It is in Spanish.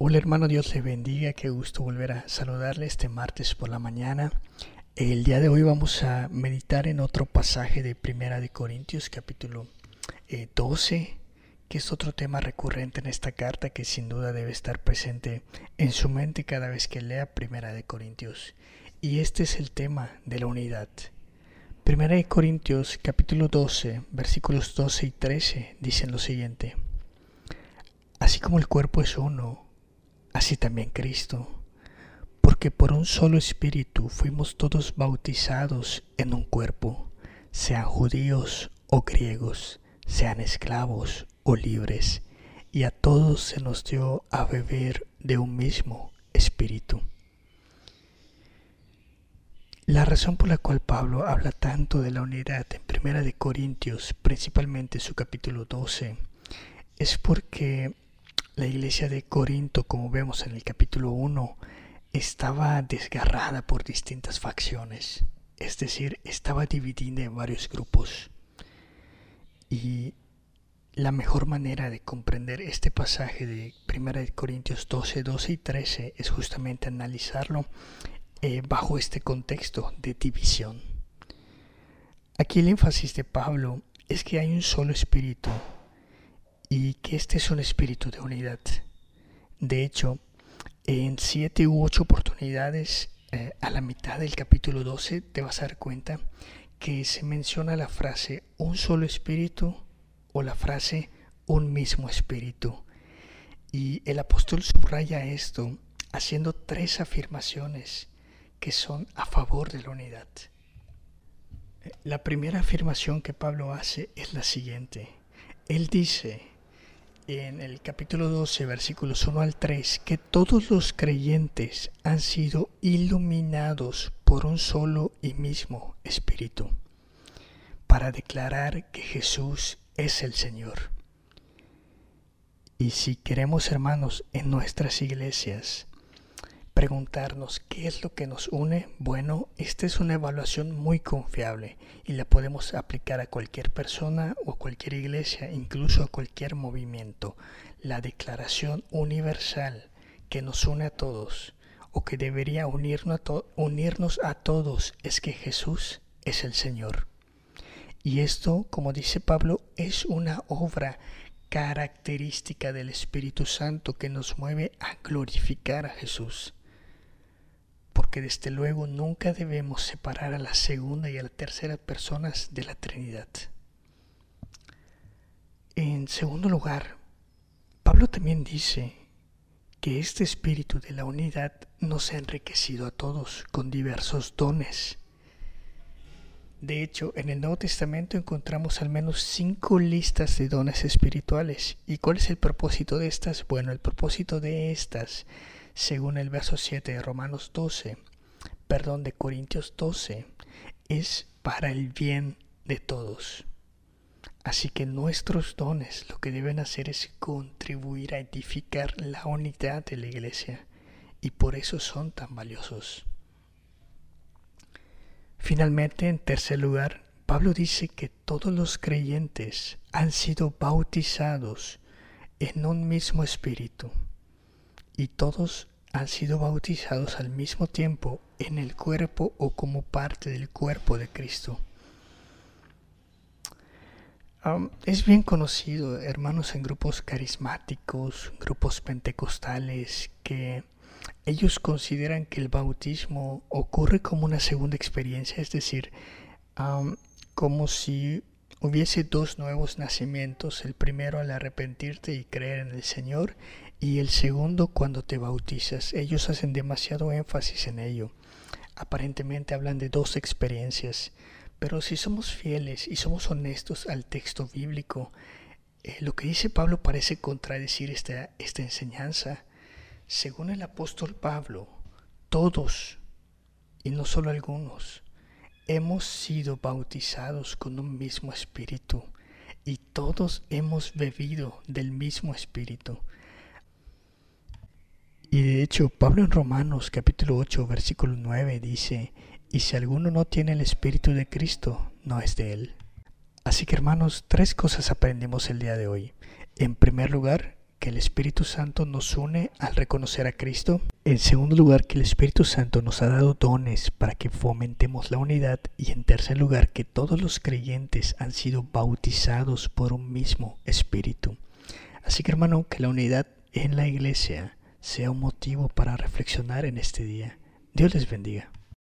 Hola hermano, Dios le bendiga, qué gusto volver a saludarle este martes por la mañana. El día de hoy vamos a meditar en otro pasaje de Primera de Corintios capítulo 12, eh, que es otro tema recurrente en esta carta que sin duda debe estar presente en su mente cada vez que lea Primera de Corintios. Y este es el tema de la unidad. Primera de Corintios capítulo 12, versículos 12 y 13 dicen lo siguiente. Así como el cuerpo es uno, así también Cristo. Porque por un solo espíritu fuimos todos bautizados en un cuerpo, sean judíos o griegos, sean esclavos o libres, y a todos se nos dio a beber de un mismo espíritu. La razón por la cual Pablo habla tanto de la unidad en Primera de Corintios, principalmente su capítulo 12, es porque la iglesia de Corinto, como vemos en el capítulo 1, estaba desgarrada por distintas facciones, es decir, estaba dividida en varios grupos. Y la mejor manera de comprender este pasaje de 1 Corintios 12, 12 y 13 es justamente analizarlo eh, bajo este contexto de división. Aquí el énfasis de Pablo es que hay un solo espíritu y que este es un espíritu de unidad. De hecho, en siete u ocho oportunidades eh, a la mitad del capítulo 12 te vas a dar cuenta que se menciona la frase un solo espíritu o la frase un mismo espíritu. Y el apóstol subraya esto haciendo tres afirmaciones que son a favor de la unidad. La primera afirmación que Pablo hace es la siguiente. Él dice, en el capítulo 12, versículos 1 al 3, que todos los creyentes han sido iluminados por un solo y mismo Espíritu, para declarar que Jesús es el Señor. Y si queremos, hermanos, en nuestras iglesias, preguntarnos qué es lo que nos une, bueno, esta es una evaluación muy confiable y la podemos aplicar a cualquier persona o a cualquier iglesia, incluso a cualquier movimiento. La declaración universal que nos une a todos o que debería unirnos a, unirnos a todos es que Jesús es el Señor. Y esto, como dice Pablo, es una obra característica del Espíritu Santo que nos mueve a glorificar a Jesús porque desde luego nunca debemos separar a la segunda y a la tercera personas de la Trinidad. En segundo lugar, Pablo también dice que este espíritu de la unidad nos ha enriquecido a todos con diversos dones. De hecho, en el Nuevo Testamento encontramos al menos cinco listas de dones espirituales. ¿Y cuál es el propósito de estas? Bueno, el propósito de estas según el verso 7 de Romanos 12, perdón, de Corintios 12, es para el bien de todos. Así que nuestros dones lo que deben hacer es contribuir a edificar la unidad de la iglesia y por eso son tan valiosos. Finalmente, en tercer lugar, Pablo dice que todos los creyentes han sido bautizados en un mismo espíritu y todos han sido bautizados al mismo tiempo en el cuerpo o como parte del cuerpo de Cristo. es bien conocido, hermanos, en grupos carismáticos, grupos pentecostales, que ellos consideran que el bautismo ocurre como una segunda experiencia, es decir, como si hubiese dos nuevos nacimientos, el primero al arrepentirte y creer en el Señor y el segundo cuando te bautizas. Ellos hacen demasiado énfasis en ello. Aparentemente hablan de dos experiencias, pero si somos fieles y somos honestos al texto bíblico, eh, lo que dice Pablo parece contradecir esta, esta enseñanza. Según el apóstol Pablo, todos, y no solo algunos, hemos sido bautizados con un mismo espíritu y todos hemos bebido del mismo espíritu. Y de hecho, Pablo en Romanos capítulo 8, versículo 9 dice, y si alguno no tiene el espíritu de Cristo, no es de él. Así que hermanos, tres cosas aprendemos el día de hoy. En primer lugar, que el Espíritu Santo nos une al reconocer a Cristo. En segundo lugar, que el Espíritu Santo nos ha dado dones para que fomentemos la unidad. Y en tercer lugar, que todos los creyentes han sido bautizados por un mismo Espíritu. Así que hermano, que la unidad en la iglesia sea un motivo para reflexionar en este día. Dios les bendiga.